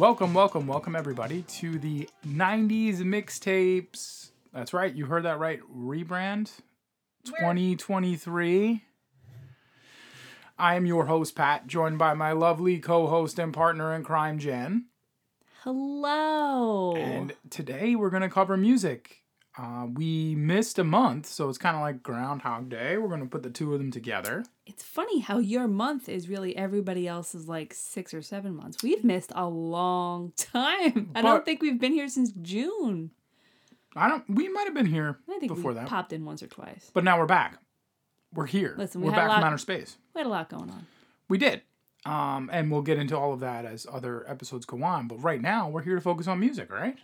Welcome, welcome, welcome everybody to the 90s mixtapes. That's right, you heard that right. Rebrand 2023. I am your host, Pat, joined by my lovely co host and partner in crime, Jen. Hello. And today we're going to cover music. Uh, we missed a month, so it's kind of like Groundhog Day. We're going to put the two of them together. it's funny how your month is really everybody else's like six or seven months. We've missed a long time. I don't think we've been here since June. I don't, we might have been here I think before that, popped in once or twice. but now we're back. We're here. Listen, we we're had a back from outer space. We had a lot going on. We did. Um, and we'll get into all of that as other episodes go on. But right now, we're here to focus on music, right?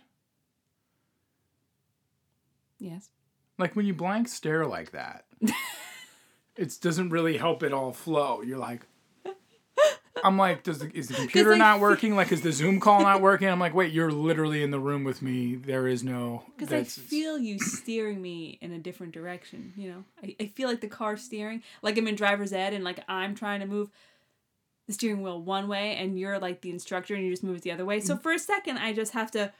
Yes. Like when you blank stare like that, it doesn't really help it all flow. You're like, I'm like, does the, is the computer not working? Like, is the Zoom call not working? I'm like, wait, you're literally in the room with me. There is no. Because I feel you steering me in a different direction, you know? I, I feel like the car steering, like I'm in driver's ed and like I'm trying to move the steering wheel one way and you're like the instructor and you just move it the other way. Mm. So for a second, I just have to,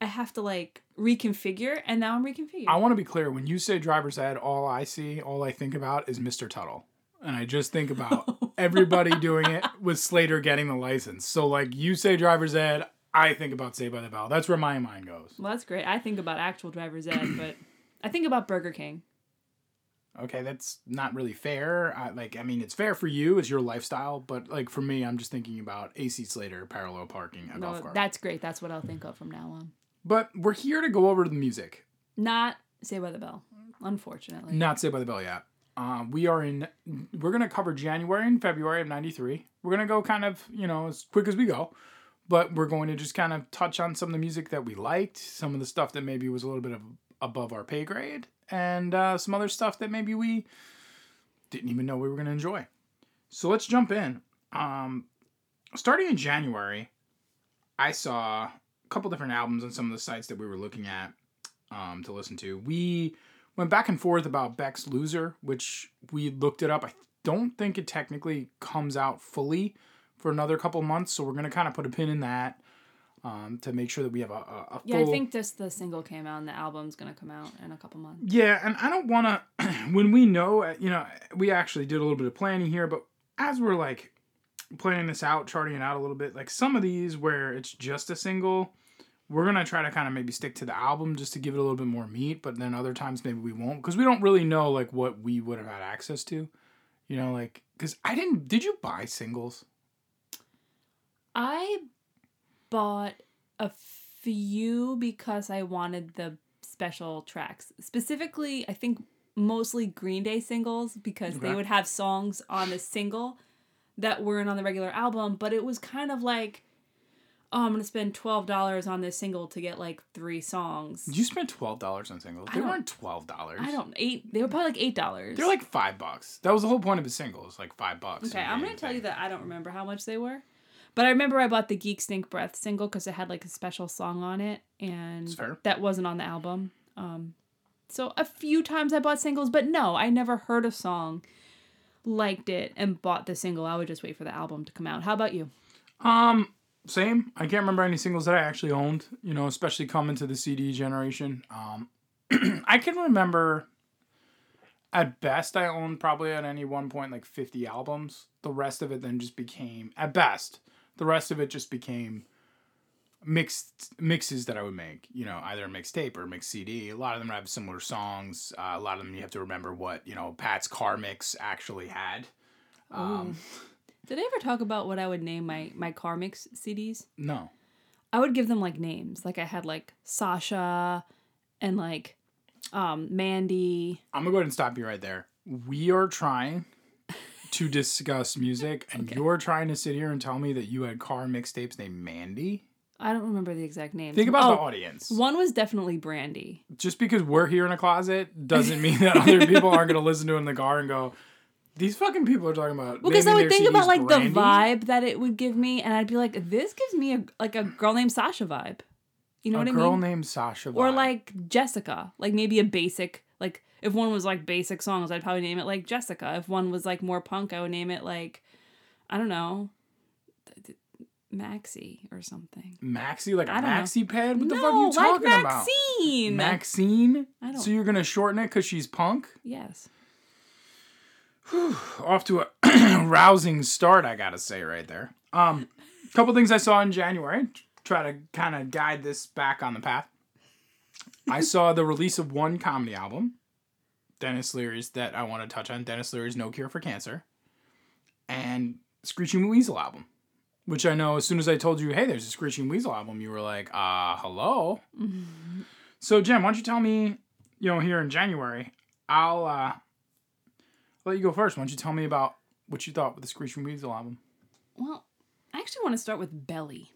I have to like reconfigure and now I'm reconfigured. I want to be clear. When you say driver's ed, all I see, all I think about is Mr. Tuttle. And I just think about oh. everybody doing it with Slater getting the license. So, like, you say driver's ed, I think about Saved by the Bell. That's where my mind goes. Well, that's great. I think about actual driver's ed, but I think about Burger King. Okay, that's not really fair. I, like, I mean, it's fair for you, it's your lifestyle. But, like, for me, I'm just thinking about AC Slater parallel parking a golf No, cart. that's great. That's what I'll think of from now on. But we're here to go over the music. Not Saved by the Bell, unfortunately. Not Saved by the Bell yet. Um, we are in. We're gonna cover January and February of '93. We're gonna go kind of you know as quick as we go, but we're going to just kind of touch on some of the music that we liked, some of the stuff that maybe was a little bit of above our pay grade, and uh, some other stuff that maybe we didn't even know we were gonna enjoy. So let's jump in. Um, starting in January, I saw couple different albums on some of the sites that we were looking at um, to listen to. We went back and forth about Beck's Loser, which we looked it up. I don't think it technically comes out fully for another couple months, so we're gonna kind of put a pin in that um, to make sure that we have a, a, Yeah, I think just the single came out and the album's gonna come out in a couple months. Yeah, and I don't want to. when we know, you know, we actually did a little bit of planning here, but as we're like planning this out, charting it out a little bit, like some of these where it's just a single, we're gonna try to kind of maybe stick to the album just to give it a little bit more meat. But then other times maybe we won't because we don't really know like what we would have had access to. You know, like because I didn't. Did you buy singles? I bought a few because I wanted the special tracks. Specifically, I think mostly Green Day singles because Okay. they would have songs on the single that weren't on the regular album, but it was kind of like oh, I'm to spend $12 on this single to get like three songs. You spend twelve dollars on singles? They weren't twelve dollars. I don't eight. They were probably like eight dollars. They're like five bucks. That was the whole point of a single. It's like five bucks. Okay, I'm gonna tell you that I don't remember how much they were, but I remember I bought the Geek Stink Breath single because it had like a special song on it, and that wasn't on the album. Um, so a few times I bought singles, but no, I never heard a song, liked it, and bought the single. I would just wait for the album to come out. How about you? Um, same. I can't remember any singles that I actually owned. You know, especially coming to the CD generation. Um, I can remember. At best, I owned probably at any one point like fifty albums. The rest of it then just became, at best, the rest of it just became mixed mixes that I would make. You know, either a mixtape or a mix CD. A lot of them have similar songs. Uh, a lot of them you have to remember what you know Pat's car mix actually had. Um, Did I ever talk about what I would name my my car mix CDs? no. I would give them like names. Like I had like Sasha, and like um Mandy. I'm gonna go ahead and stop you right there. We are trying to discuss music, and you're trying to sit here and tell me that you had car mixtapes named Mandy. I don't remember the exact names. Think about the Oh, audience. One was definitely Brandy. Just because we're here in a closet doesn't mean that other people aren't gonna listen to it in the car and go, "These fucking people are talking about." Well, because I would think about like Brandy." the vibe that it would give me, and I'd be like, "This gives me a like a girl named Sasha vibe." You know a what I mean? A girl named Sasha. or like Jessica, like maybe a basic like if one was like basic songs, I'd probably name it like Jessica. If one was like more punk, I would name it like I don't know, Maxie or something. Maxi, like a I don't know. maxi pad? What the fuck are you like talking about? Maxine. Maxine? I don't- So you're gonna shorten it because she's punk? yes. Off to a rousing start, I gotta say right there. Um, couple things I saw in January. Try to kind of guide this back on the path. I saw the release of one comedy album, Denis Leary's that I want to touch on. Denis Leary's No Cure for Cancer, and Screeching Weasel album, which I know as soon as I told you, hey, there's a Screeching Weasel album, you were like, uh, hello. So Jen, why don't you tell me, you know, here in January, I'll uh, let you go first. Why don't you tell me about what you thought with the Screeching Weasel album? Well, I actually want to start with Belly,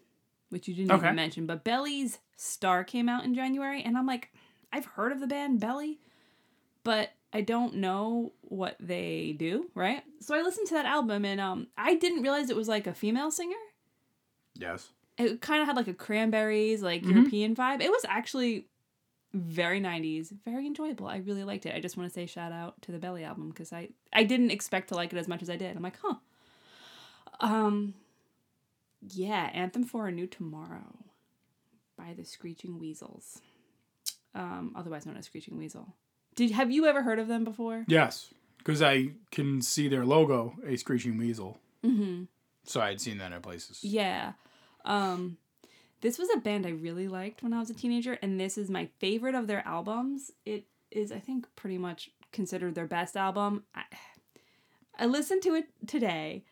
which you didn't Okay. even mention. But Belly's Star came out in January, and I'm like, I've heard of the band Belly, but I don't know what they do, right? So I listened to that album, and um, I didn't realize it was like a female singer. Yes. It kind of had like a Cranberries, like Mhm. European vibe. It was actually very 90s, very enjoyable. I really liked it. I just want to say shout out to the Belly album because I I didn't expect to like it as much as I did. I'm like, huh. Um, yeah, Anthem for a New Tomorrow by the Screeching Weasels, um, otherwise known as Screeching Weasel. Did have you ever heard of them before? Yes, because I can see their logo, a Screeching Weasel. Mm-hmm. So I had seen that in places. Yeah. Um this was a band I really liked when I was a teenager and this is my favorite of their albums. It is I think pretty much considered their best album. I, I listened to it today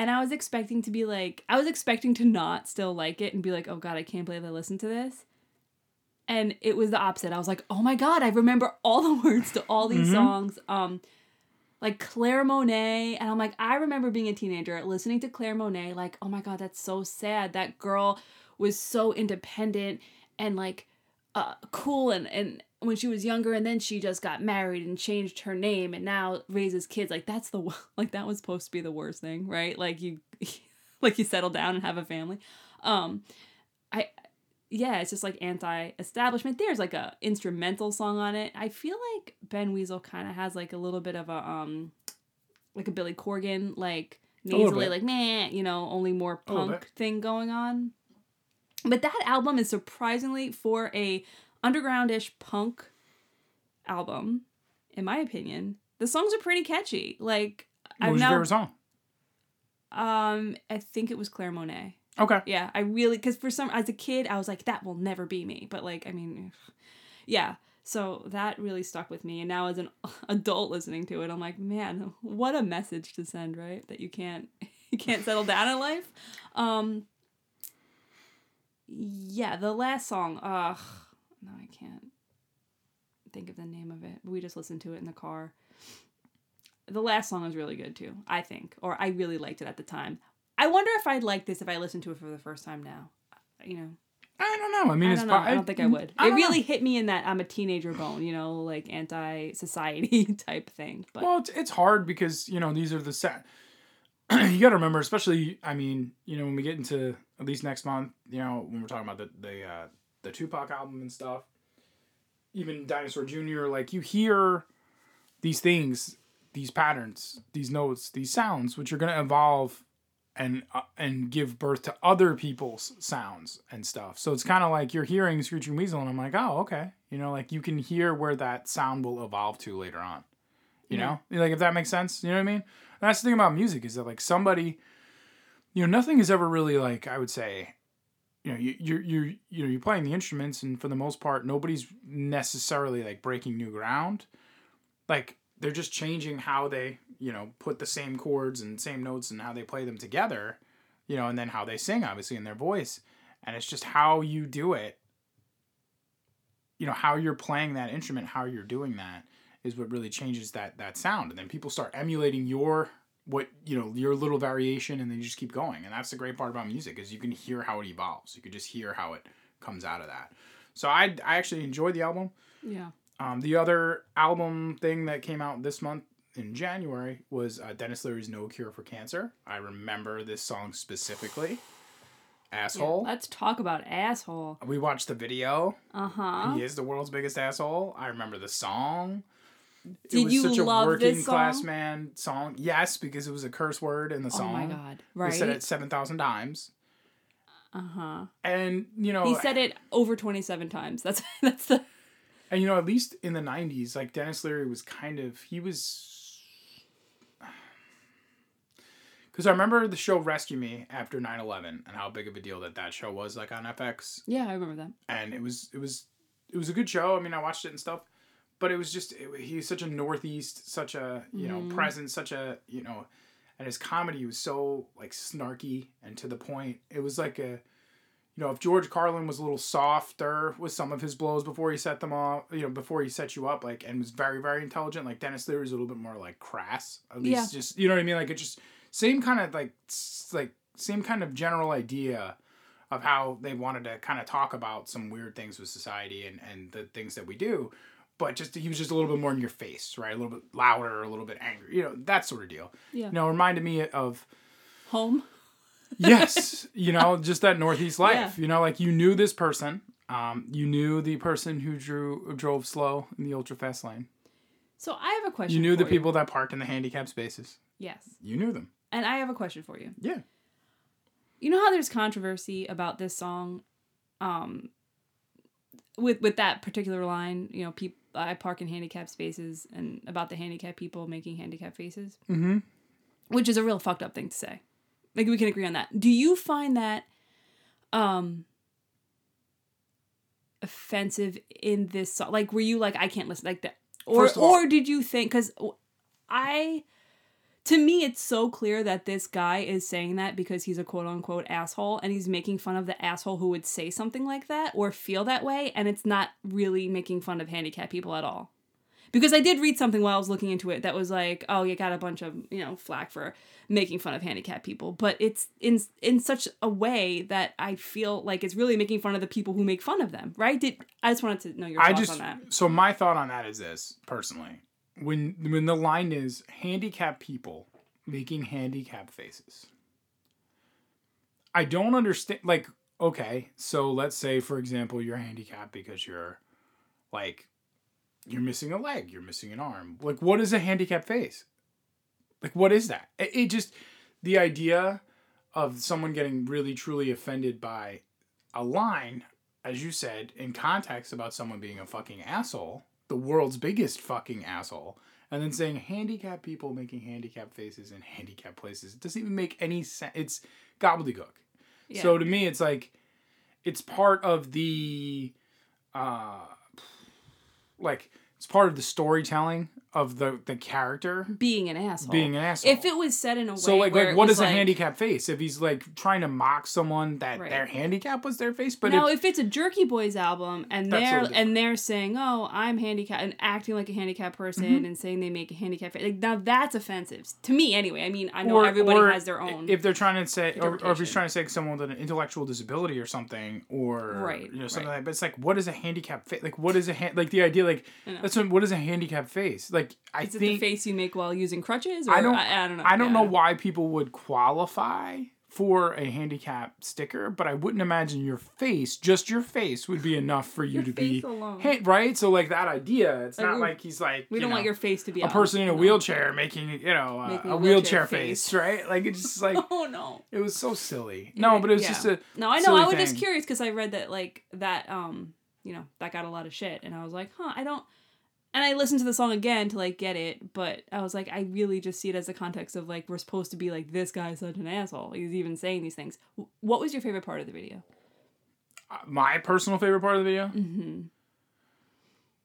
and I was expecting to be like I was expecting to not still like it and be like, "Oh god, I can't believe I listened to this." And it was the opposite. I was like, "Oh my god, I remember all the words to all these Mhm. songs." Um like Claire Monet. And I'm like, I remember being a teenager listening to Claire Monet, like, oh my God, that's so sad. That girl was so independent and like uh, cool and, and when she was younger and then she just got married and changed her name and now raises kids. Like that's the like that was supposed to be the worst thing, right? Like you like you settle down and have a family. Um I yeah, it's just like anti-establishment. There's like a instrumental song on it. I feel like Ben Weasel kind of has like a little bit of a um, like a Billy Corgan like nasally like man, you know, only more punk thing going on. But that album is surprisingly for a undergroundish punk album, in my opinion. The songs are pretty catchy. Like What I've was your favorite song? um I think it was Claire Monet. Okay. Yeah, I really because for some as a kid I was like that will never be me, but like I mean, yeah. So that really stuck with me, and now as an adult listening to it, I'm like, man, what a message to send, right? That you can't you can't settle down in life. Um. Yeah, the last song. Ugh, no, I can't think of the name of it. We just listened to it in the car. The last song was really good too, I think, or I really liked it at the time. I wonder if I'd like this if I listened to it for the first time now. You know, I don't know. I mean, I don't know. I don't think I would. I it really know. hit me in that I'm a teenager bone, you know, like anti-society type thing. But Well, it's, it's hard because you know these are the set. you got to remember, especially I mean, you know, when we get into at least next month, you know, when we're talking about the the uh, the Tupac album and stuff, even Dinosaur Jr. Like you hear these things, these patterns, these notes, these sounds, which are gonna evolve and uh, and give birth to other people's sounds and stuff. So it's kind of like you're hearing Screeching Weasel, and I'm like, oh, okay, you know, like you can hear where that sound will evolve to later on. You Yeah. know, like if that makes sense. You know what I mean? And that's the thing about music is that like somebody, you know, nothing is ever really like I would say, you know, you you're you're you know you're playing the instruments, and for the most part, nobody's necessarily like breaking new ground. Like they're just changing how they you know put the same chords and same notes and how they play them together, you know, and then how they sing obviously in their voice, and it's just how you do it. You know how you're playing that instrument, how you're doing that is what really changes that that sound. And then people start emulating your what you know your little variation and then you just keep going. And that's the great part about music is you can hear how it evolves. You can just hear how it comes out of that. So i i actually enjoyed the album. Yeah, um, the other album thing that came out this month in january was uh, denis leary's no cure for cancer i remember this song specifically yeah. asshole Let's talk about asshole. we watched the video Uh huh. he is the world's biggest asshole. I remember the song. It Did was you such a love working this class song? man song. Yes, because it was a curse word in the song. Oh my god! They said it seven thousand times. Uh huh. And you know, He said it over twenty seven times. That's that's the. And you know, at least in the '90s, like Denis Leary was kind of he was. Because I remember the show Rescue Me after 9-11 and how big of a deal that that show was like on FX Yeah, I remember that. and it was it was it was a good show. I mean, I watched it and stuff, but it was just it, he's such a northeast, such a you know Mhm. presence, such a you know, and his comedy was so like snarky and to the point. It was like a, you know, if George Carlin was a little softer with some of his blows before he set them off, you know, before he set you up, like and was very very intelligent. Like Denis Leary was a little bit more like crass, at least just you know what I mean. Like it just same kind of like like same kind of general idea of how they wanted to kind of talk about some weird things with society and, and the things that we do. But just he was just a little bit more in your face, right? A little bit louder, a little bit angry, you know, that sort of deal. Yeah. You know, reminded me of Home. Yes, you know, just that northeast life. Yeah. You know, like you knew this person, um, you knew the person who drew drove slow in the ultra fast lane. So I have a question. You knew the for people that parked in the handicapped spaces. Yes, You knew them. and I have a question for you. Yeah. You know how there's controversy about this song, um, with with that particular line. You know, people I park in handicapped spaces, and about the handicapped people making handicapped faces, Mm-hmm. which is a real fucked up thing to say. Like we can agree on that. Do you find that, um, offensive in this song? Like, were you like, I can't listen like that, or all- or did you think? Because I to me it's so clear that this guy is saying that because he's a quote unquote asshole and he's making fun of the asshole who would say something like that or feel that way and it's not really making fun of handicapped people at all because i did read something while i was looking into it that was like oh you got a bunch of you know flack for making fun of handicapped people but it's in in such a way that i feel like it's really making fun of the people who make fun of them right did i just wanted to know your I thoughts just on that so my thought on that is this personally, when when the line is handicapped people making handicapped faces. I don't understand. Like, okay, so let's say for example you're handicapped because you're like you're missing a leg, you're missing an arm. Like, what is a handicapped face? Like, what is that? It, it just the idea of someone getting really truly offended by a line as you said, in context about someone being a fucking asshole, the world's biggest fucking asshole, and then saying handicapped people making handicapped faces in handicapped places. It doesn't even make any sense. It's gobbledygook. yeah. So to me, it's like, it's part of the, uh, like, it's part of the storytelling of the the character being an asshole being an asshole. if it was said in a way So like, where like what was a handicap face? If he's like trying to mock someone that Right. their handicap was their face, but now, if, if it's a Jerky Boys album and they're and they're saying, "Oh, I'm handicapped," and acting like a handicapped person Mm-hmm. and saying they make a handicapped face, like now that's offensive to me. Anyway, I mean, I know everybody or has their own. If they're trying to say, or, or if he's trying to say someone with an intellectual disability or something, or Right, you know something right. like. But it's like, what is a handicap face? Like, what is a hand? Like the idea, like that's what, what is a handicap face? Like I is it think the face you make while using crutches? Or, I don't. I, I don't know. I don't Yeah. know why people would qualify for a handicap sticker, but I wouldn't imagine your face, just your face, would be enough for you to be alone. hand, right. So like that idea, it's Like, not like he's like We don't know, want your face to be a out, person in a wheelchair making you know uh, a wheelchair wheelchair face, face. right? Like it's just like Oh no. it was so silly. No, but it was Yeah. just a No, I know. I was just curious because I read that like that um you know that got a lot of shit, and I was like, huh, I don't. And I listened to the song again to like get it, but I was like, I really just see it as a context of like we're supposed to be like this guy's such an asshole. He's even saying these things. What was your favorite part of the video? my personal favorite part of the video Mm-hmm.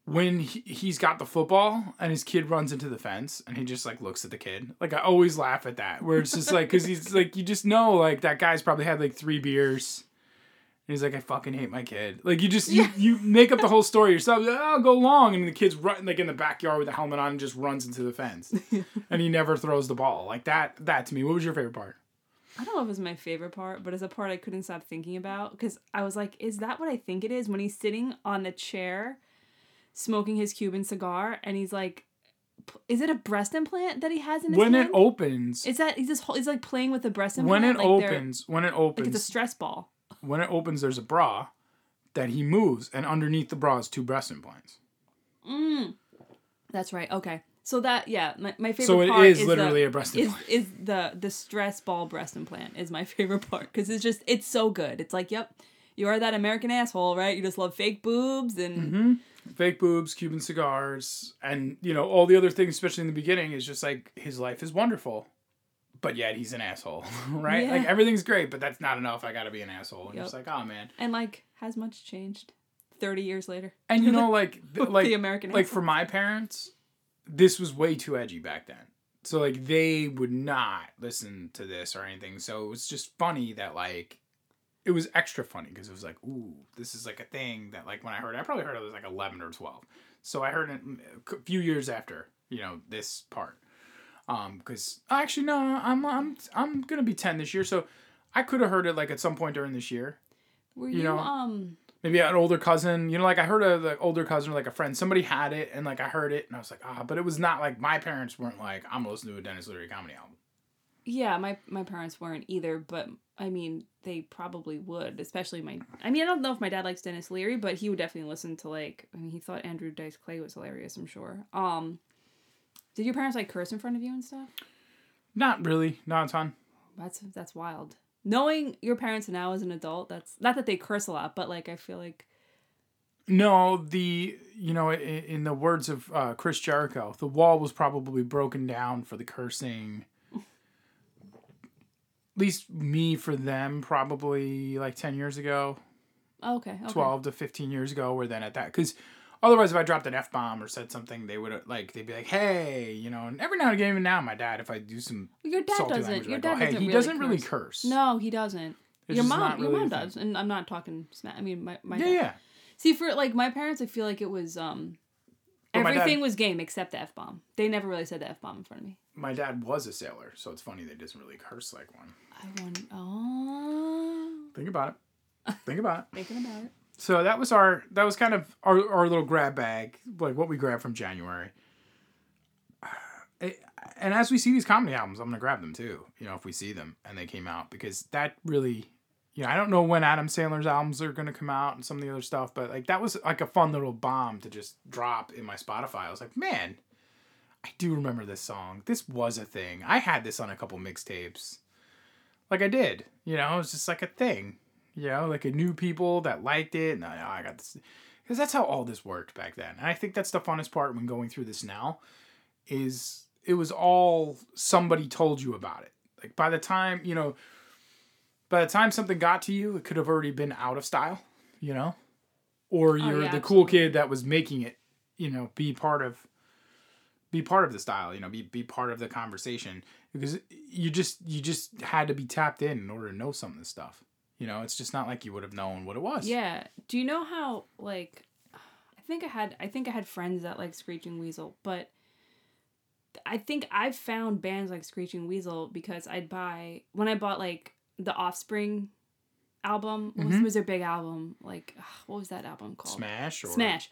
when he, he's got the football and his kid runs into the fence and he just like looks at the kid. Like I always laugh at that where it's just like because he's like you just know like that guy's probably had like three beers. And he's like, I fucking hate my kid. Like you just you, you make up the whole story yourself. Like, oh, go long, and the kid's running like in the backyard with the helmet on and just runs into the fence, and he never throws the ball. Like that. That to me, what was your favorite part? I don't know if it was my favorite part, but it's a part I couldn't stop thinking about because I was like, is that what I think it is when he's sitting on a chair smoking his Cuban cigar and he's like, is it a breast implant that he has in his When hand? it opens, Is that he's just he's like playing with the breast implant? when it like opens, when it opens like it's a stress ball. When it opens, there's a bra that he moves, and underneath the bra is two breast implants. Mm. That's right. Okay. So that yeah, my, my favorite So it part is is literally the, a breast is, implant. is the the stress ball breast implant is my favorite part because it's just it's so good. It's like yep, you are that American asshole, right? You just love fake boobs and Mm-hmm. Fake boobs, Cuban cigars, and you know all the other things, especially in the beginning, is just like his life is wonderful, but yet he's an asshole, right? Like everything's great, but that's not enough. I got to be an asshole. And Yep. it's like, oh man. and like has much changed thirty years later. And you know, like, th- like the American like asshole. for my parents, this was way too edgy back then. So like they would not listen to this or anything. So it was just funny that like it was extra funny because it was like, ooh, this is like a thing that like when I heard, it, I probably heard it was like eleven or twelve. So I heard it a few years after you know this part. Um, because actually no, I'm I'm I'm gonna be ten this year, so I could have heard it like at some point during this year. Were you you, know, um maybe an older cousin you know like i heard a like older cousin or like a friend somebody had it and like i heard it and i was like ah but it was not like my parents weren't like i'm gonna listen to a denis leary comedy album. Yeah, my my parents weren't either, but I mean they probably would, especially my I mean I don't know if my dad likes Denis Leary, but he would definitely listen to like I mean he thought Andrew Dice Clay was hilarious, I'm sure. Um did your parents like curse in front of you and stuff? not really not a ton That's that's wild. Knowing your parents now as an adult, that's not that they curse a lot, but like I feel like no the you know in, in the words of uh, chris jericho the wall was probably broken down for the cursing at least me for them probably like 10 years ago oh, okay, okay. 12 to 15 years ago or then at that because otherwise if i dropped an f-bomb or said something they would like they'd be like hey you know and every now and again even now my dad if i do some Your dad doesn't. Your dad go, hey doesn't he really doesn't curse. really curse No, he doesn't. It's your mom, not your mom does, and I'm not talking smack. I mean, my my yeah dad. yeah See, for like my parents, I feel like it was um, But my dad- everything was game except the f bomb. They never really said the f bomb in front of me. my dad was a sailor so it's funny that he doesn't really curse like one I want. Oh, think about it think about it thinking about it. So that was our that was kind of our, our little grab bag like what we grabbed from january. Eh, and as we see these comedy albums i'm gonna grab them too you know if we see them and they came out because that really you know i don't know when adam sandler's albums are gonna come out and some of the other stuff but like that was like a fun little bomb to just drop in my spotify. I was like man i do remember this song. This was a thing. I had this on a couple mixtapes. Like i did you know it was just like a thing you know like a new people that liked it and i, I got this because that's how all this worked back then. And i think that's the funnest part when going through this now is it was all somebody told you about it. Like by the time you know by the time something got to you it could have already been out of style you know? Or oh, you're yeah, the cool absolutely. kid that was making it you know be part of be part of the style you know be be part of the conversation because you just you just had to be tapped in in order to know some of this stuff you know it's just not like you would have known what it was Yeah. Do you know how like I think I had I think I had friends that like Screeching Weasel, but I think I've found bands like Screeching Weasel because I'd buy when I bought like the Offspring album. Was, Mhm. was their big album? Like what was that album called? smash or Smash.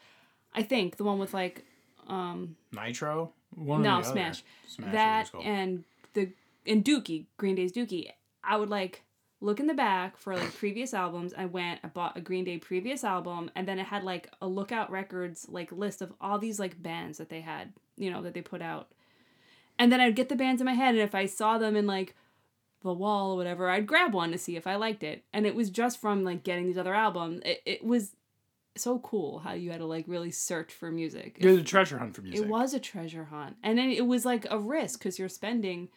I think the one with like um nitro one no. Smash. Smash, that it was called. and the and Dookie, Green Day's Dookie. I would like look in the back for like previous albums. I went, I bought a Green Day previous album, and then it had like a Lookout Records like list of all these like bands that they had, you know, that they put out. And then I'd get the bands in my head, and if I saw them in like the wall or whatever, I'd grab one to see if I liked it. And it was just from like getting these other albums. It, it was so cool how you had to like really search for music. It was a treasure hunt for music. It was a treasure hunt. And then it was like a risk because you're spending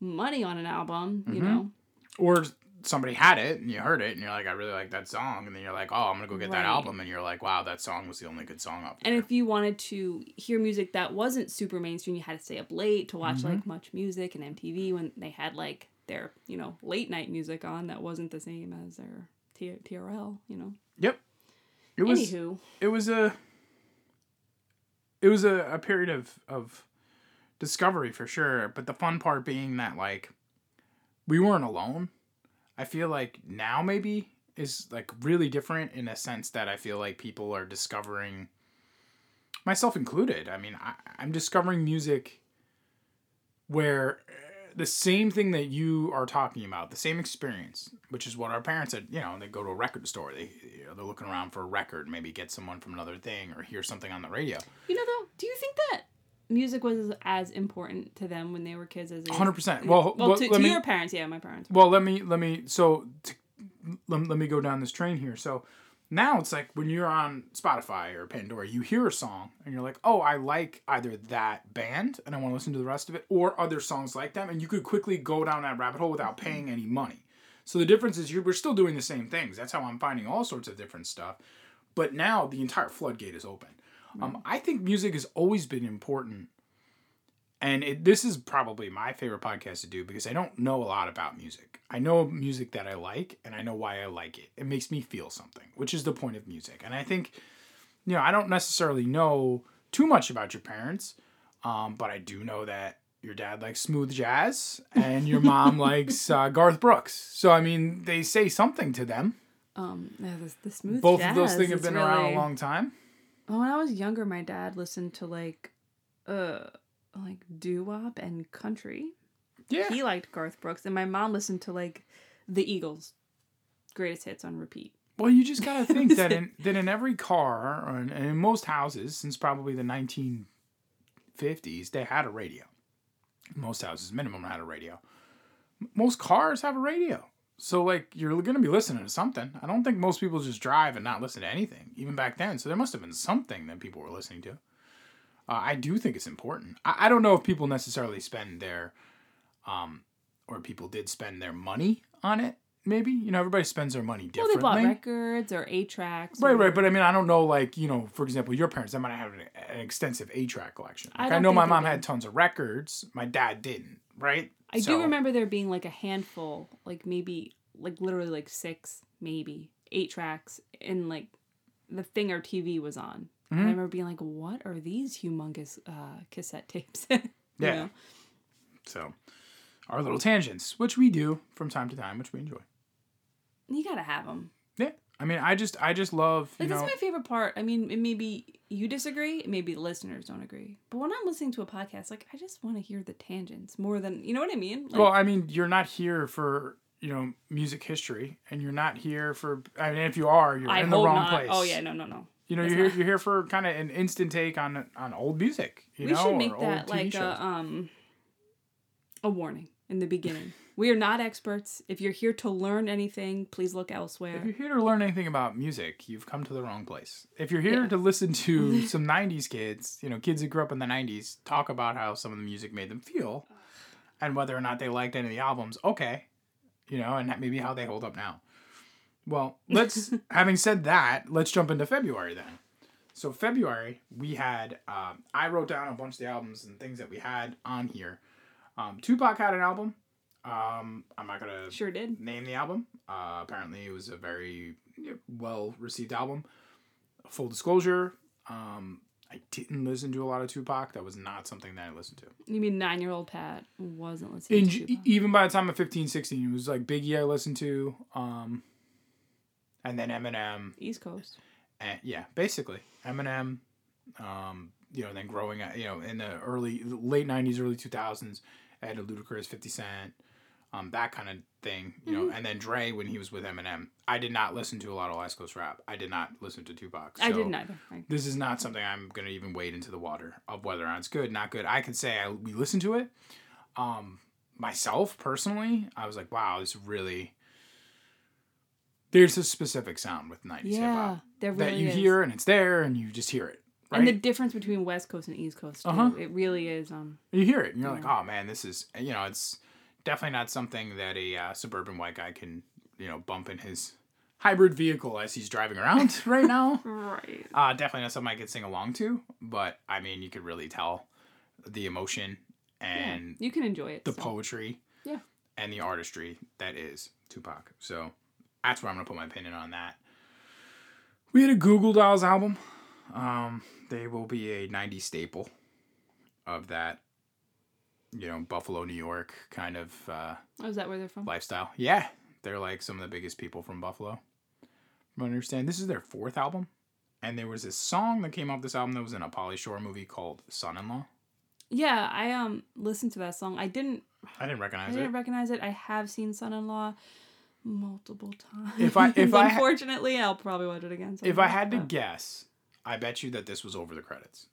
money on an album, you Mhm. know? Or somebody had it and you heard it and you're like, I really like that song. And then you're like, oh, I'm going to go get that album. And you're like, wow, that song was the only good song up And if you wanted to hear music that wasn't super mainstream, you had to stay up late to watch Mm-hmm. like MuchMusic and MTV when they had like their, you know, late night music on that wasn't the same as their T- TRL, you know? yep. It was, Anywho, it was a, it was a, a period of, of discovery for sure. But the fun part being that like, we weren't alone. I feel like now maybe is like really different in a sense that I feel like people are discovering, myself included. I mean, I, I'm discovering music where uh, the same thing that you are talking about, the same experience, which is what our parents had. You know, they go to a record store, they you know, they're looking around for a record, maybe get someone from another thing or hear something on the radio. you know though, do you think that music was as important to them when they were kids as 100%. Well, well, well, to, let to me- your parents, yeah, my parents. Well, let me let me so t- let, let me go down this train here. So now it's like when you're on Spotify or Pandora, you hear a song and you're like, "Oh, I like either that band and I want to listen to the rest of it or other songs like them." And you could quickly go down that rabbit hole without paying any money. So the difference is you're, we're still doing the same things. That's how I'm finding all sorts of different stuff. But now the entire floodgate is open. Um, I think music has always been important and it, this is probably my favorite podcast to do because I don't know a lot about music. I know music that I like and I know why I like it. It makes me feel something, which is the point of music. And I think, you know, I don't necessarily know too much about your parents, um, but I do know that your dad likes smooth jazz and your mom likes uh, Garth Brooks. So, I mean, they say something to them. Um, the, the smooth Both of those things have been around a long time. Well, when I was younger, my dad listened to like, uh, like doo wop and country. Yeah. He liked Garth Brooks, and my mom listened to like the Eagles' greatest hits on repeat. Well, you just gotta think that in that in every car or in, in most houses since probably the 1950s, they had a radio. Most houses, minimum, had a radio. Most cars have a radio, so like you're gonna be listening to something. I don't think most people just drive and not listen to anything, even back then. So there must have been something that people were listening to. Uh, I do think it's important. I, I don't know if people necessarily spend their, um, or people did spend their money on it. Maybe you know everybody spends their money Well, they bought records or eight tracks. Right, right, but I mean, I don't know, like you know, for example, your parents, they might have an, an extensive eight track collection. I Like, I, don't know my mom did. had tons of records. My dad didn't, right? I So- do remember there being like a handful, like maybe, like literally like six, maybe eight tracks, and like the thing our TV was on. And I remember being like, "What are these humongous uh, cassette tapes?" Yeah. know? So, our little tangents, which we do from time to time, which we enjoy. you gotta have them. I mean, I just, I just love, you Like know, that's my favorite part. I mean, maybe you disagree, maybe the listeners don't agree. But when I'm listening to a podcast, like I just want to hear the tangents more than you know what I mean. Like, well, I mean, you're not here for you know music history, and you're not here for. I mean, if you are, you're I in the wrong not. place. Oh yeah, no, no, no. You know, That's you're here, you're here for kind of an instant take on on old music. You we know, should make that TV like shows. a um a warning in the beginning. we are not experts. If you're here to learn anything, please look elsewhere. If you're here to learn anything about music, you've come to the wrong place. If you're here Yeah. to listen to some 90s kids, you know, kids who grew up in the 90s, talk about how some of the music made them feel and whether or not they liked any of the albums, okay. You know, and maybe how they hold up now. Well, let's, having said that, let's jump into February then. So, February, we had, um, I wrote down a bunch of the albums and things that we had on here. Um, Tupac had an album. Um, I'm not going to Sure did. name the album. Uh, apparently, it was a very well received album. Full disclosure, um, I didn't listen to a lot of Tupac. That was not something that I listened to. You mean nine year old Pat wasn't listening In, to Tupac. even by the time of 15, 16, it was like Biggie I listened to, um, and then Eminem, East Coast. and yeah, basically Eminem. Um, you know, then growing up, you know, in the early, late '90s, early 2000s, I had a Ludacris, 50 Cent, um, that kind of thing, you know, Mm-hmm. and then Dre when he was with Eminem. I did not listen to a lot of West Coast rap. I did not listen to Tupac. I didn't either. I- This is not something I'm gonna even wade into the water of whether or not it's good, not good. I can say I we listened to it. Um, myself personally, I was like, wow, this really. There's a specific sound with '90s hip hop really that you is. hear and it's there and you just hear it. Right? And the difference between West Coast and East Coast, too. Uh-huh. It really is. Um, you hear it and you're like, oh man, this is you know, it's definitely not something that a uh, suburban white guy can you know bump in his hybrid vehicle as he's driving around right now. right. Uh, definitely not something I could sing along to, but I mean, you could really tell the emotion and You can enjoy it. the so. poetry Yeah. and the artistry that is Tupac. So that's where I'm gonna put my opinion on that. We had a Goo Goo Dolls album. Um, they will be a 90 staple of that, you know, Buffalo, New York kind of uh, Oh, is that where they're from? lifestyle. Yeah, they're like some of the biggest people from Buffalo. From what I understand, this is their fourth album, and there was this song that came off this album that was in a Pauly Shore movie called "Son-in-Law." Yeah, I um listened to that song. I didn't I didn't recognize I recognize didn't it. recognize it. I have seen Son in Law multiple times. If I- if I ha- unfortunately I'll probably watch it again. If I had to guess, I bet you that this was over the credits.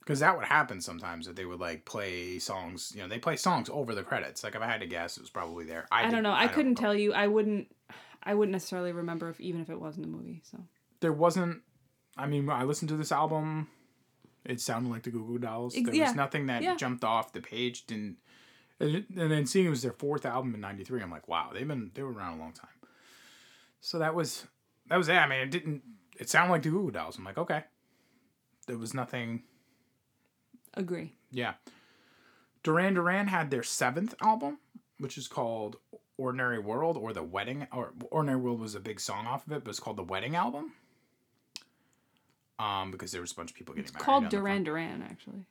Because that would happen sometimes that they would like play songs. You know, they play songs over the credits. Like if I had to guess, it was probably there. I, did- don't know. I, couldn't recall. tell you. I wouldn't. I wouldn't necessarily remember if even if it was in the movie. So There wasn't. I mean, I listened to this album. It sounded like the Goo Goo Dolls. There yeah. was nothing that Yeah. jumped off the page. Didn't. And and then seeing it was their fourth album in '93, I'm like, wow, they've been they were around a long time. So that was that was it. I mean, it didn't. It sounded like the Goo Goo Dolls. I'm like, okay. There was nothing. agree. Yeah. Duran Duran had their seventh album, which is called Ordinary World or The Wedding. Or Ordinary World was a big song off of it, but it's called The Wedding Album. Um, because there was a bunch of people getting It's married. called on the front. Duran Duran actually.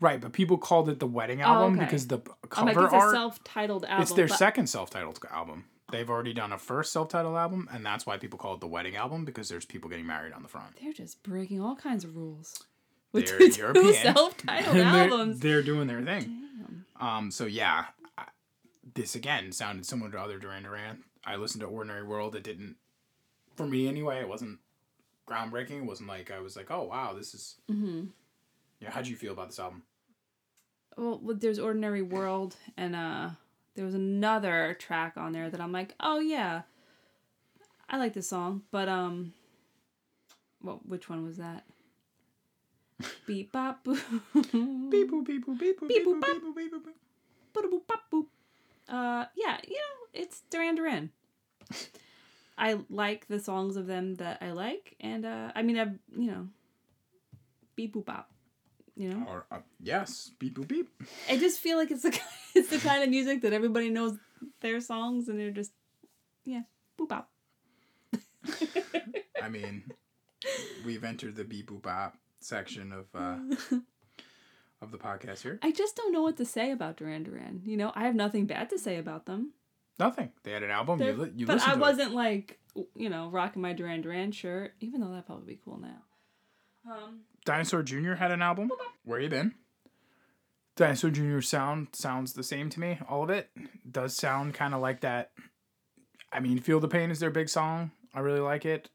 Right, but people called it the Wedding Album okay. because the p- I'm like cover it's a art. self-titled album. it's their second self-titled album. They've already done a first self-titled album, and that's why people call it the Wedding Album because there's people getting married on the front. They're just breaking all kinds of rules. With They're two European. self-titled And they're, they're doing their thing. Damn. Um, so yeah, I, this again sounded similar to other Duran Duran. I listened to Ordinary World. It didn't, for me anyway. It wasn't groundbreaking. It wasn't like I was like, oh wow, this is. hmm Yeah, how'd you feel about this album? Well, well, there's Ordinary World, and uh, there was another track on there that I'm like, oh yeah, I like this song, but um, well, which one was that? Beep bop boop. Beep boop beep boop beep boop Beep, beep boop, boop beep boop beep boop. Ba-da-boop, bop, boop. Uh, yeah, you know, it's Duran Duran. I like the songs of them that I like, and uh, I mean, I've you know, beep boop bop. You know, Or uh, yes, beep boop beep. I just feel like it's the it's the kind of music that everybody knows their songs, and they're just yeah, boop bop. I mean, we've entered the beep boop bop section of uh, of the podcast here. I just don't know what to say about Duran Duran. You know, I have nothing bad to say about them. Nothing. They had an album. You, They're- li- you but I wasn't like you know rocking my Duran Duran shirt, even though that'd probably be cool now. Um, Dinosaur Jr. had an album. Where you been? Dinosaur Jr. sound sounds the same to me. All of it does sound kind of like that. I mean, Feel the Pain is their big song. I really like it.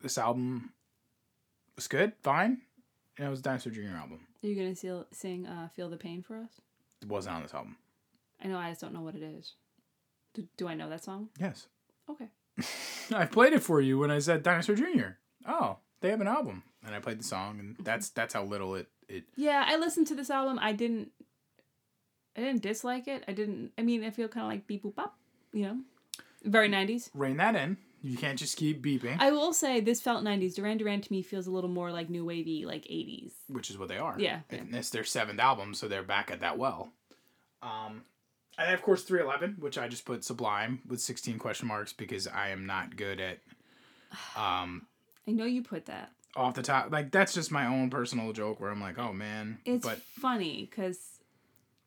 This album was good, fine. And it was a Dinosaur Jr. album. are you gonna sing uh, "Feel the Pain" for us? It wasn't on this album. I know I just don't know what it is. Do, do I know that song? Yes. Okay. I played it for you when I said Dinosaur Jr. Oh, they have an album. And I played the song and that's that's how little it it Yeah, I listened to this album. I didn't. I didn't dislike it. I didn't. I mean, I feel kind of like beep boop bop. You know, very nineties. rein that in. You can't just keep beeping, I will say this felt nineties. Duran Duran to me feels a little more like new wavy, like eighties. which is what they are. Yeah, And it's their seventh album, so they're back at that well. Um, and of course, 311, which I just put Sublime with 16 question marks because I am not good at um, I know you put that. Off the top. Like, that's just my own personal joke where I'm like, oh man. It's but funny because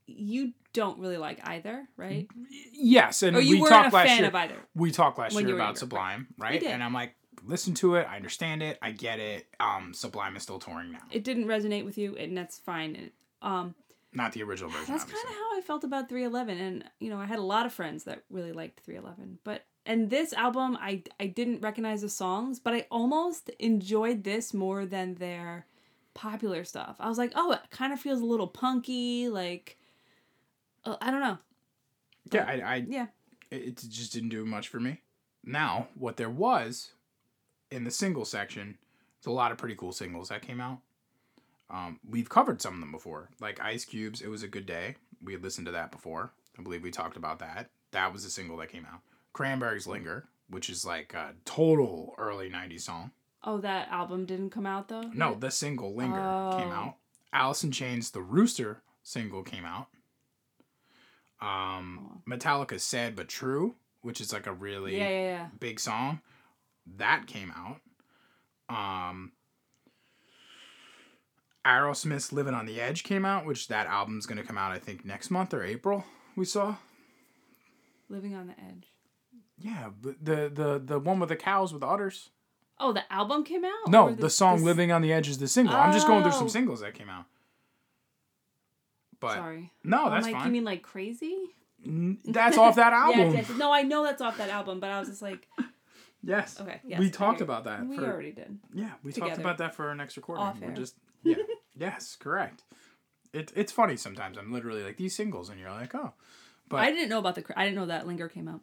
you don't really like either, right? yes, and we talked last year. we talked last year about younger, Sublime, right? And I'm like, listen to it. I understand it. I get it. Um, Sublime is still touring now. It didn't resonate with you, and that's fine. Um, Not the original version, That's kind of how I felt about 311 and you know, I had a lot of friends that really liked 311. But and this album I I didn't recognize the songs, but I almost enjoyed this more than their popular stuff. I was like, "Oh, it kind of feels a little punky, like uh, I don't know." Yeah, I, I Yeah. it it just didn't do much for me. Now, what there was in the single section, there's a lot of pretty cool singles that came out. Um, we've covered some of them before, like Ice Cube's "It Was a Good Day." We had listened to that before. I believe we talked about that. That was a single that came out. Cranberries "Linger," which is like a total early '90s song. Oh, that album didn't come out though. No, the single "Linger" came Oh. out. Alice in Chains' "The Rooster" single came out. Um, Metallica's "Sad but True," which is like a really Yeah, yeah, yeah. big song that came out um aerosmith's living on the edge came out which that album's going to come out i think next month or april we saw Living on the Edge. yeah but the the the one with the cows with the udders Oh, the album came out? no Or the, song this- living on the edge is the single i'm just going through some Oh. singles that came out but Sorry. no I'm that's like, you mean like crazy? That's off that album Yes, yes. No, I know that's off that album, but I was just like, yes okay. Yes, we talked you. about that We for already did. Yeah, we Together. talked about that for our next recording. Off We're air. just yeah, Yes, correct. It, it's funny sometimes. I'm literally like these singles, and you're like, oh, but I didn't know about the. I didn't know that Linger came out.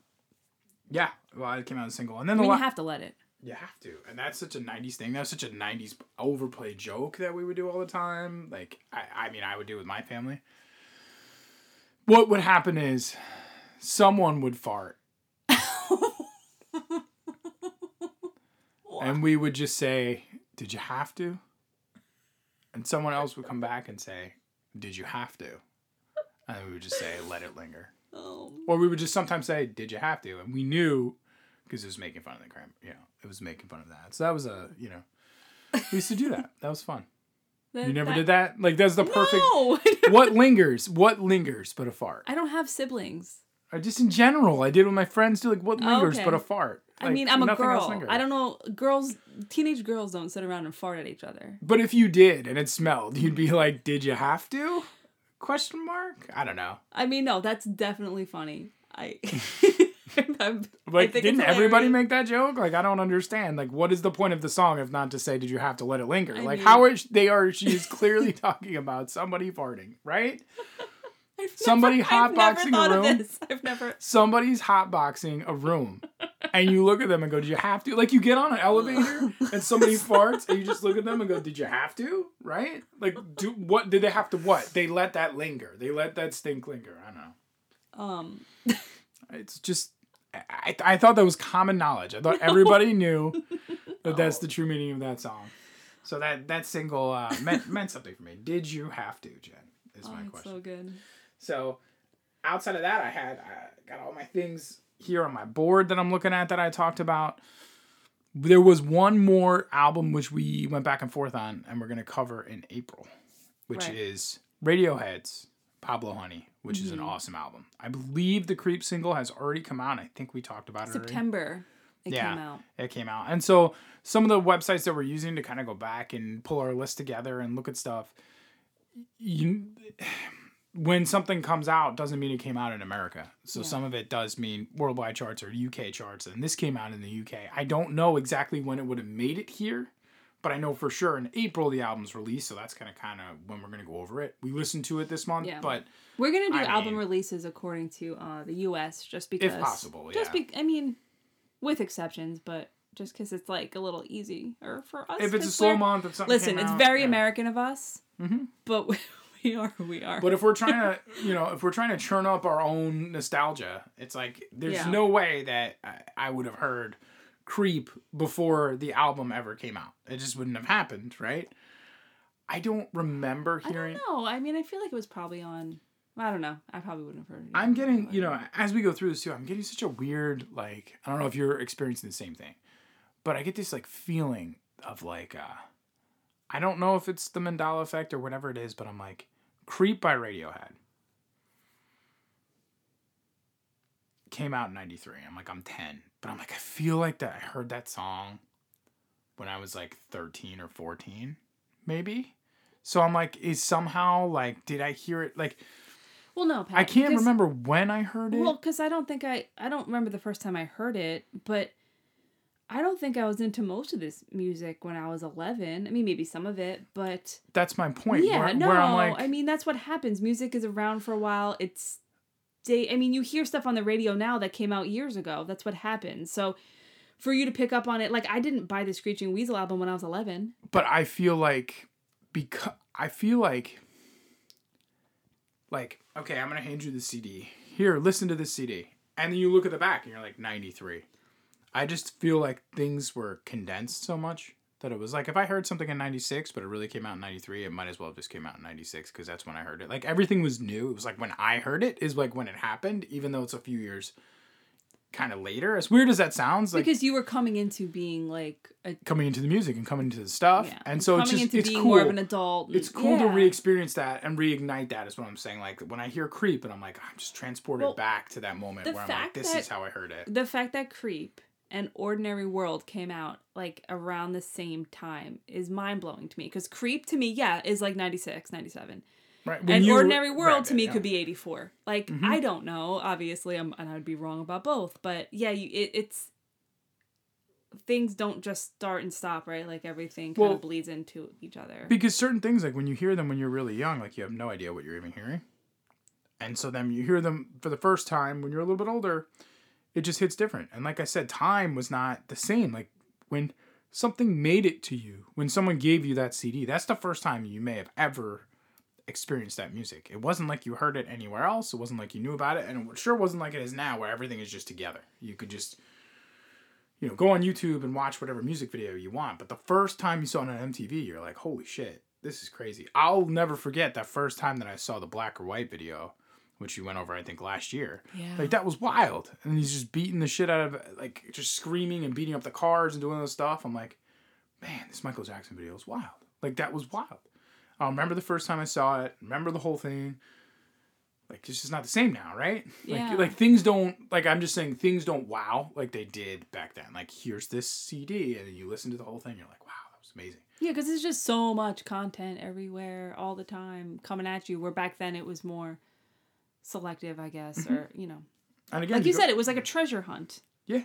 yeah. Well, it came out as a single, and then I the mean, la- you have to let it. You have to. And that's such a 90s thing. That's such a 90s overplayed joke that we would do all the time. Like, I, I mean, I would do with my family. What would happen is someone would fart. and we would just say, Did you have to? And someone else would come back and say, Did you have to? And we would just say, Let it linger. Oh. Or we would just sometimes say, "Did you have to?" And we knew because it was making fun of the crime. You know, it was making fun of that. So that was a you know, we used to do that. That was fun. You never did that. Like that's the perfect. No. What lingers? What lingers but a fart? I don't have siblings. Or just in general, I did with my friends too. Like what lingers okay. but a fart? I Like, mean, I'm a girl. I don't know. Girls, teenage girls don't sit around and fart at each other. But if you did and it smelled, you'd be like, "Did you have to?" Question mark. I don't know. I mean, no, that's definitely funny. I. I'm- I Like, didn't everybody make that joke? Like, I don't understand. Like, what is the point of the song if not to say, "Did you have to let it linger?" I like, mean- how is they are? She is clearly talking about somebody farting, right? I've somebody never, I've never hotboxing a room? I've never. Somebody's hotboxing a room, and you look at them and go, "Did you have to?" Like, you get on an elevator and somebody farts, and you just look at them and go, "Did you have to?" Right? Like, do what? Did they have to? What? They let that linger. They let that stink linger. I don't know. Um. It's just I, I thought that was common knowledge. I thought everybody knew that that's the true meaning of that song. So that that single uh, meant meant something for me. Did you have to, Jen? Is Oh, my question. so good. So outside of that, I had I got all my things here on my board that I'm looking at that I talked about. There was one more album which we went back and forth on, and we're gonna cover in April, which Right. is Radiohead's Pablo Honey, which is an Mm-hmm. awesome album. I believe the Creep single has already come out. I think we talked about it already. September. It Yeah. came out. It came out. And so some of the websites that we're using to kind of go back and pull our list together and look at stuff, you when something comes out doesn't mean it came out in America. So Yeah. some of it does mean worldwide charts or UK charts and this came out in the UK. I don't know exactly when it would have made it here, but I know for sure in April the album's released, so that's kind of kind of when we're going to go over it. We listened to it this month, Yeah. but We're gonna do I album mean- releases according to uh, the U.S. just because, if possible, Just yeah. be, I mean, with exceptions, but just because it's like a little easy or for us. if it's a slow month, if something Listen, it's out, very yeah. American of us, Mhm. but we, are who we are. But if we're trying to, you know, if we're trying to churn up our own nostalgia, it's like there's Yeah. no way that I, I would have heard "Creep" before the album ever came out. It just wouldn't have happened, right? I don't remember hearing. don't. I mean, I feel like it was probably on. I don't know. I probably wouldn't have heard it. I'm getting, you know, as we go through this too, I'm getting such a weird, like, I don't know if you're experiencing the same thing, but I get this like feeling of like, uh, I don't know if it's the Mandela effect or whatever it is, but I'm like, Creep by Radiohead came out in 93. I'm like, I'm 10, but I'm like, I feel like that I heard that song when I was like 13 or 14, maybe. So I'm like, is somehow like, did I hear it? Like, Well, no, Pat, I can't remember when I heard it. Well, because I don't think I I don't remember the first time I heard it, but I don't think I was into most of this music when I was eleven. I mean, maybe some of it, but That's my point. yeah, where, no. where like, I mean, that's what happens. Music is around for a while. It's day. I mean, you hear stuff on the radio now that came out years ago. That's what happens. So. For you to pick up on it, like I didn't buy the Screeching Weasel album when I was eleven. but I feel like because I feel like like okay, I'm gonna hand you the CD. Here, listen to this CD, and then you look at the back and you're like 93. I just feel like things were condensed so much that it was like if I heard something in 96, but it really came out in 93, it might as well have just came out in 96 because that's when I heard it. Like everything was new. It was like when I heard it is like when it happened, even though it's a few years kind of later. As weird as that sounds, like because you were coming into being like a coming into the music and coming into the stuff. yeah, And so it's just it's cool. more of an adult. it's cool to yeah. re-experience that and reignite that is what I'm saying. Like when I hear creep and I'm like, I'm just transported Well, back to that moment where I'm like, this that- is how I heard it. the fact that Creep and Ordinary World came out like around the same time is mind blowing to me. Because Creep to me, yeah, is like 96, 97. Right. and you Ordinary World to me yeah. could be 84. Like, Mhm. I don't know. Obviously, I'm, and I'd be wrong about both. But yeah, you, it, it's. things don't just start and stop, right? Like everything kind Well- of bleeds into each other. Because certain things, like when you hear them when you're really young, like you have no idea what you're even hearing. And so then you hear them for the first time when you're a little bit older, it just hits different. And like I said, time was not the same. Like when something made it to you, when someone gave you that CD, that's the first time you may have ever experienced that music. It wasn't like you heard it anywhere else. It wasn't like you knew about it. And it sure wasn't like it is now where everything is just together. You could just you know, go on YouTube and watch whatever music video you want. But the first time you saw it on MTV, you're like, holy shit, this is crazy. I'll never forget that first time that I saw the black or white video, which you went over, I think, last year. Yeah. Like, that was wild. And he's just beating the shit out of, like, just screaming and beating up the cars and doing all this stuff. I'm like, man, this Michael Jackson video is wild. Like, that was wild. I remember the first time I saw it, remember the whole thing. Like it's just not the same now, right? Yeah. Like like things don't like I'm just saying things don't wow like they did back then. Like here's this CD and you listen to the whole thing, you're like, wow, that was amazing. Yeah, because there's just so much content everywhere all the time coming at you. Where back then it was more selective, I guess, Mm-hmm. or you know, And again, like you go- said, it was like a treasure hunt. yeah,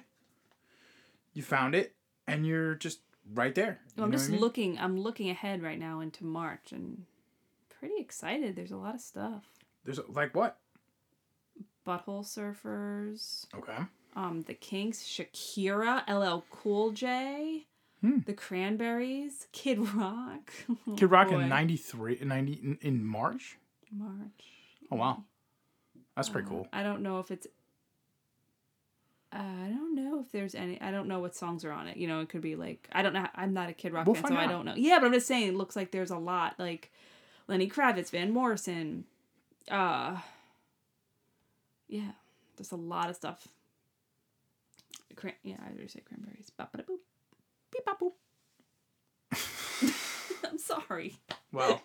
you found it and you're just right there. You I'm just I mean? looking. I'm looking ahead right now into March, and pretty excited. There's a lot of stuff. There's like what? Butthole Surfers, Okay. um, the Kinks, Shakira, LL Cool J, Hmm. the Cranberries, Kid Rock, Kid Rock in 93 90 in, in March. March. Oh wow. That's pretty Uh, cool. I don't know if it's. I don't know if there's any. I don't know what songs are on it. You know, it could be like I don't know. I'm not a Kid Rock We'll fan, so find I out. don't know. Yeah, but I'm just saying. It looks like there's a lot like Lenny Kravitz, Van Morrison. Uh. Yeah, there's a lot of stuff. Cran- yeah, I already say cranberries. Beep. I'm sorry. Well,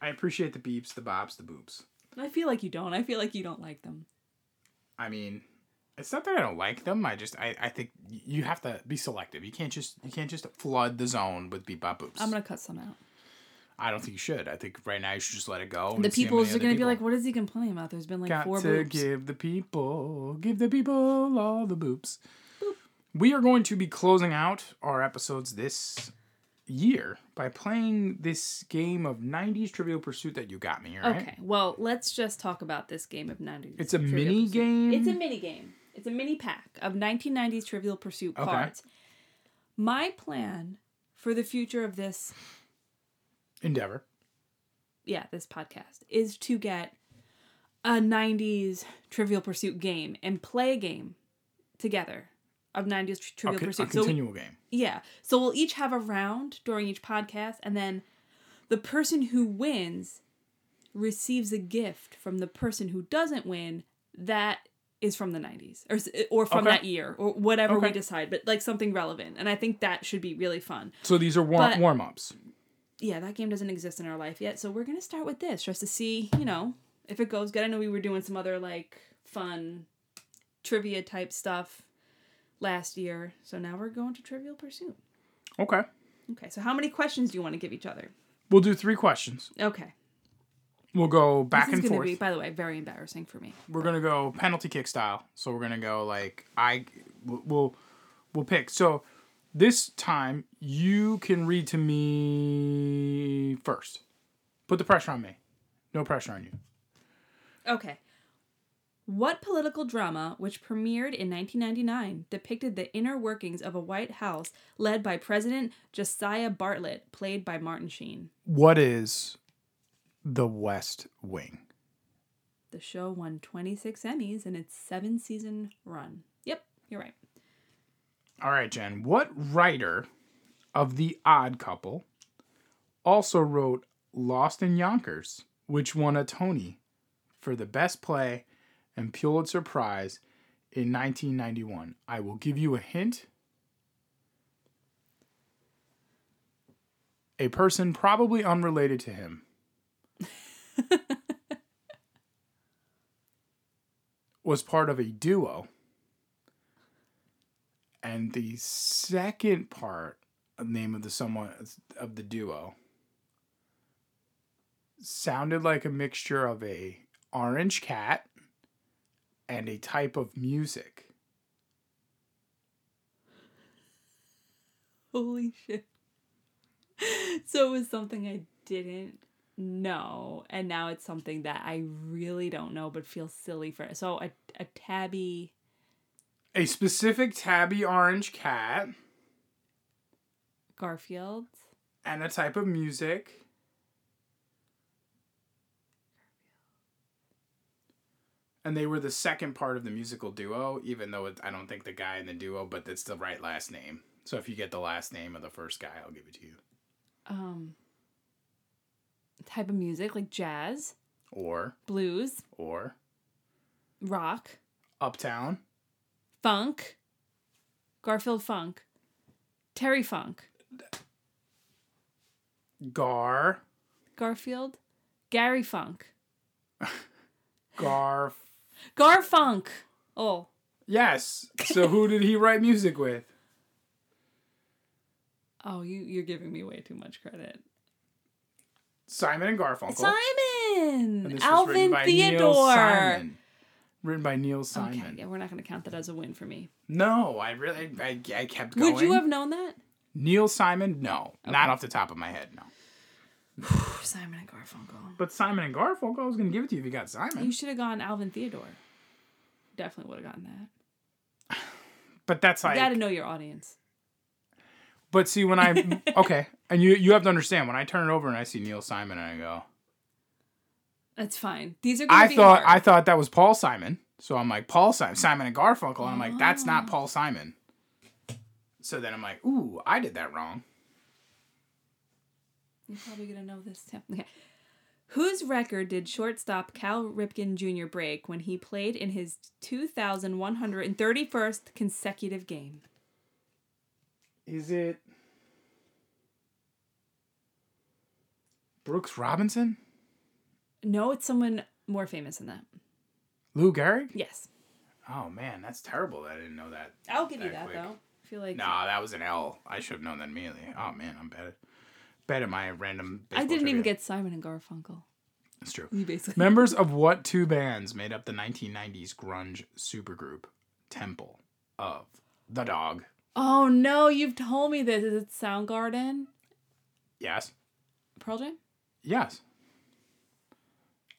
I appreciate the beeps, the bobs, the boops. I feel like you don't. I feel like you don't like them. I mean, it's not that I don't like them. I just I, I think you have to be selective. You can't just you can't just flood the zone with beep bop boops. I'm gonna cut some out. I don't think you should. I think right now you should just let it go. The and see people are gonna be like, "What is he complaining about?" There's been like Got four to boobs. give the people, give the people all the boops. We are going to be closing out our episodes this year by playing this game of 90s Trivial Pursuit that you got me, right? Okay, well, let's just talk about this game of 90s. It's a Trivial mini Pursuit. game? It's a mini game. It's a mini pack of 1990s Trivial Pursuit Okay. cards. My plan for the future of this, Endeavor. yeah, this podcast is to get a 90s Trivial Pursuit game and play a game together of 90s Tri- A, Trivial co- a Pursuit. So continual game. Yeah. So we'll each have a round during each podcast, and then the person who wins receives a gift from the person who doesn't win that is from the 90s or, or from Okay. that year or whatever we decide, but like something relevant. And I think that should be really fun. So these are war- But- warm ups. Yeah, that game doesn't exist in our life yet. So we're going to start with this just to see, you know, if it goes good. I know we were doing some other like fun trivia type stuff last year. So now we're going to Trivial Pursuit. Okay. Okay, so how many questions do you want to give each other? We'll do three questions. Okay. We'll go back this is and forth. be, by the way, very embarrassing for me. we're gonna go penalty kick style. So we're gonna go like I we'll, we'll pick. So this time you can read to me first. Put the pressure on me. No pressure on you. Okay. What political drama, which premiered in 1999, depicted the inner workings of a White House led by President Josiah Bartlet, played by Martin Sheen? What is the West Wing? The show won 26 Emmys in its seven season run. Yep, you're right. All right, Jen. What writer of The Odd Couple also wrote Lost in Yonkers, which won a Tony for the best play and Pulitzer Prize in 1991? I will give you a hint. A person probably unrelated to him. was part of a duo and the second part name of the someone of the duo sounded like a mixture of a orange cat and a type of music Holy shit. So it was something I didn't know, and now it's something that I really don't know but feel silly for. So a, a tabby. A specific tabby orange cat Garfield. and a type of music. And they were the second part of the musical duo, even though it, I don't think the guy in the duo, but it's the right last name. So if you get the last name of the first guy, I'll give it to you. Um. Type of music like jazz, Or, blues, or, rock, Uptown, funk. Garfield funk. Terry funk. Gar, Garfield. Gary funk. Gar. Garfunk. Oh. Yes. So who did he write music with? Oh, you you're giving me way too much credit. Simon and Garfunkel. Simon. And Alvin written by Neil Theodore. Simon. Written by Neil Simon. Okay, yeah, we're not going to count that as a win for me. No, I really, I, I kept going. Would you have known that? Neil Simon? No, not off the top of my head. No. Simon and Garfunkel. But Simon and Garfunkel, I was gonna give it to you if you got Simon. You should have gone Alvin Theodore. Definitely would have gotten that. But that's like You got to know your audience. But see, when I okay, and you you have to understand when I turn it over and I see Neil Simon and I go, That's fine. These are I thought hard. I thought that was Paul Simon, so I'm like Paul Simon, Simon and Garfunkel, and I'm like that's not Oh. Paul Simon. So then I'm like, ooh, I did that wrong. You're probably gonna know this too. Okay. Whose record did shortstop Cal Ripken Jr. break when he played in his 2,131st consecutive game? Is it Brooks Robinson? No, it's someone more famous than that. Lou Gehrig? Yes. Oh man, that's terrible. that I didn't know that. I'll give you That that quick. though. I feel like Nah, that was an L. I should have known that immediately. Oh man, I'm bad. At, bad at my random. I didn't even get Simon and Garfunkel. It's true. You basically Members of what two bands made up the 1990s grunge supergroup Temple of the Dog? Oh no, you've told me this. Is it Soundgarden? Yes. Pearl Jam? Yes.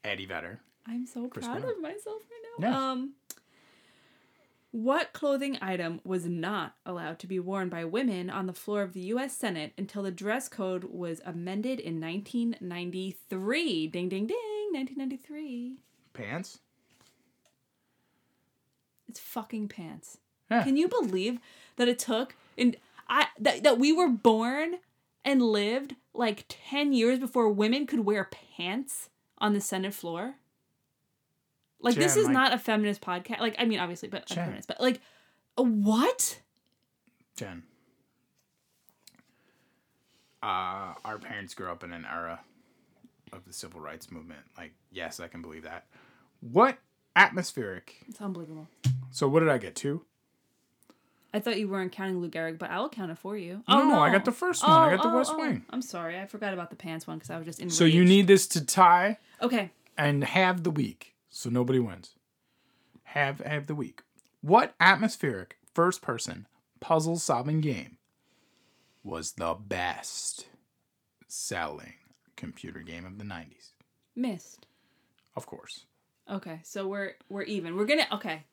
Eddie Vedder. I'm so Chris proud of myself right now. Yes. Um what clothing item was not allowed to be worn by women on the floor of the US Senate until the dress code was amended in 1993? Ding ding ding, 1993. Pants. It's fucking pants. Yeah. Can you believe that it took and I that, that we were born and lived like 10 years before women could wear pants on the Senate floor? Like this is like- not a feminist podcast. Like I mean obviously, but a Jen. feminist, but like a what? Jen. Uh, our parents grew up in an era of the civil rights movement. Like, yes, I can believe that. What atmospheric? It's unbelievable. So, what did I get? Two? I thought you weren't counting Lou Gehrig, but I'll count it for you. No, no, I got the first one. I got the West Wing. I'm sorry, I forgot about the pants one because I was just in. So, you need this to tie okay. and have the week so nobody wins. Have have the week. What atmospheric first person puzzle solving game was the best selling computer game of the 90s? Myst. Of course. Okay, so we're we're even. We're gonna okay,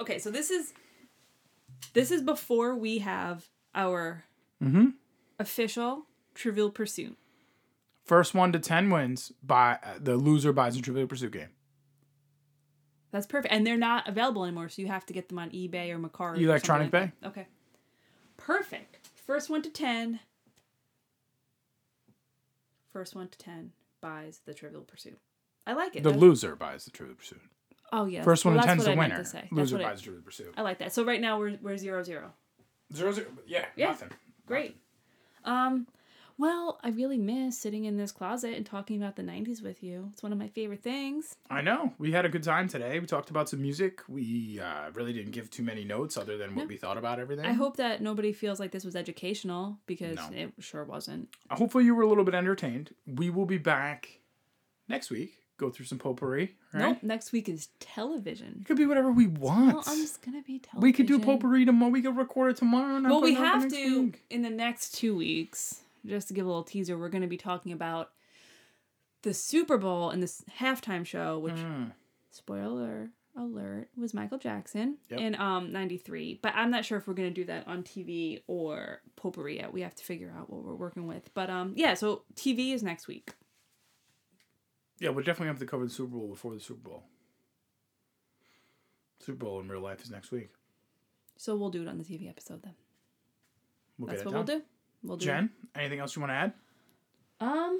okay. So this is this is before we have our Mm-hmm. official Trivial Pursuit. First one to 10 wins by uh, the loser buys a Trivial Pursuit game. That's perfect, and they're not available anymore, so you have to get them on eBay or Mercari. Electronic like that. Okay, perfect. First one to ten. First one to ten buys the Trivial Pursuit. I like it. The That's- loser buys the Trivial Pursuit. oh yeah. First one well, to that's 10 is the I meant winner. to say. That's Loser what I- buys the Trivial Pursuit. I like that. So right now we're we're zero zero. Zero, zero. Yeah, Yeah. nothing. Great. Um, well, I really miss sitting in this closet and talking about the '90s with you. It's one of my favorite things. I know. We had a good time today. We talked about some music. We uh, really didn't give too many notes other than what No. we thought about everything. I hope that nobody feels like this was educational because No. it sure wasn't. Hopefully, you were a little bit entertained. We will be back next week go through some potpourri. Right? Nope. Next week is television. It could be whatever we want. Well, I'm just gonna be television. we could do potpourri tomorrow. We could record it tomorrow. And Well, we have to week. in the next two weeks. Just to give a little teaser, we're gonna be talking about the Super Bowl and this halftime show, which Mm. spoiler alert was Michael Jackson Yep. in um 93 but i'm not sure if we're going to do that on tv or potpourri yet we have to figure out what we're working with but um yeah so tv is next week Yeah, we'll definitely have to cover the Super Bowl before the Super Bowl. Super Bowl in real life is next week. so we'll do it on the tv episode then We'll that's what we'll do we'll do. Jen, anything else you want to add? um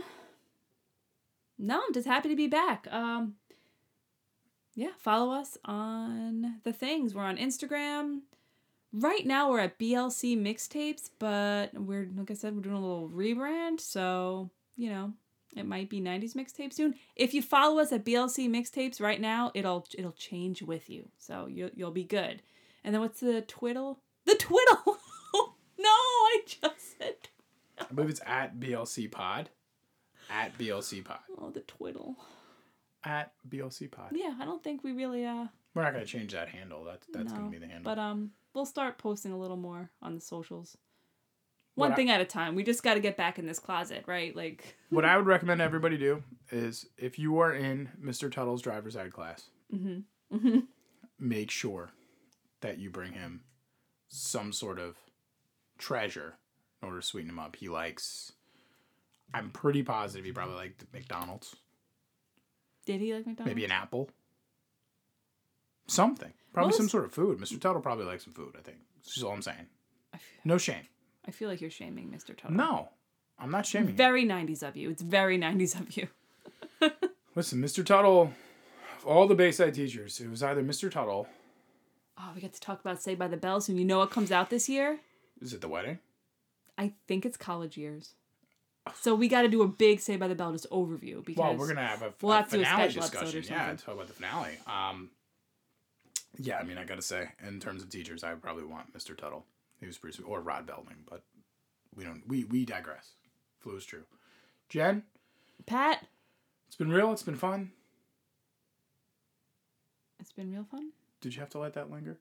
no i'm just happy to be back. Um yeah follow us on the things. We're on instagram. Right now we're at blc mixtapes but we're like i said we're doing a little rebrand so you know it might be 90s mixtape soon. If you follow us at blc mixtapes right now it'll it'll change with you so you'll, you'll be good. And then what's the twiddle? The twiddle! No i just said I believe it's at BLC Pod. At BLC Pod. oh the twiddle At BLC Pod. yeah i don't think we really uh We're not gonna change that handle. That's that's no, gonna be the handle. but um we'll start posting a little more on the socials What one I- thing at a time we just got to get back in this closet right like what I would recommend everybody do is if you are in Mr. Tuttle's driver's ed class, mm-hmm. make sure that you bring him some sort of treasure order to sweeten him up. He likes. I'm pretty positive he probably liked McDonald's. did he like mcdonald's Maybe an apple. Something. Probably some sort of food. Mr. Tuttle probably likes some food, I think. That's all I'm saying. I f- No shame. I feel like you're shaming mr tuttle No. I'm not shaming you. very 90s of you it's very 90s of you Listen, Mr. Tuttle, of all the Bayside teachers, it was either Mr. Tuttle. oh we get to talk about Saved by the Bell soon you know what comes out this year Is it the wedding? I think it's college years so we got to do a big Saved by the Bell just overview because Well, we're gonna have a, we'll a have to do a finale special episode or discussion. Yeah, talk about the finale. Um, yeah, I mean, I gotta say, in terms of teachers, I probably want Mr. Tuttle. He was pretty, sweet. or Rod Belding, but we don't. We we digress. Flu is true. Jen, pat it's been real. It's been fun. it's been real fun Did you have to let that linger?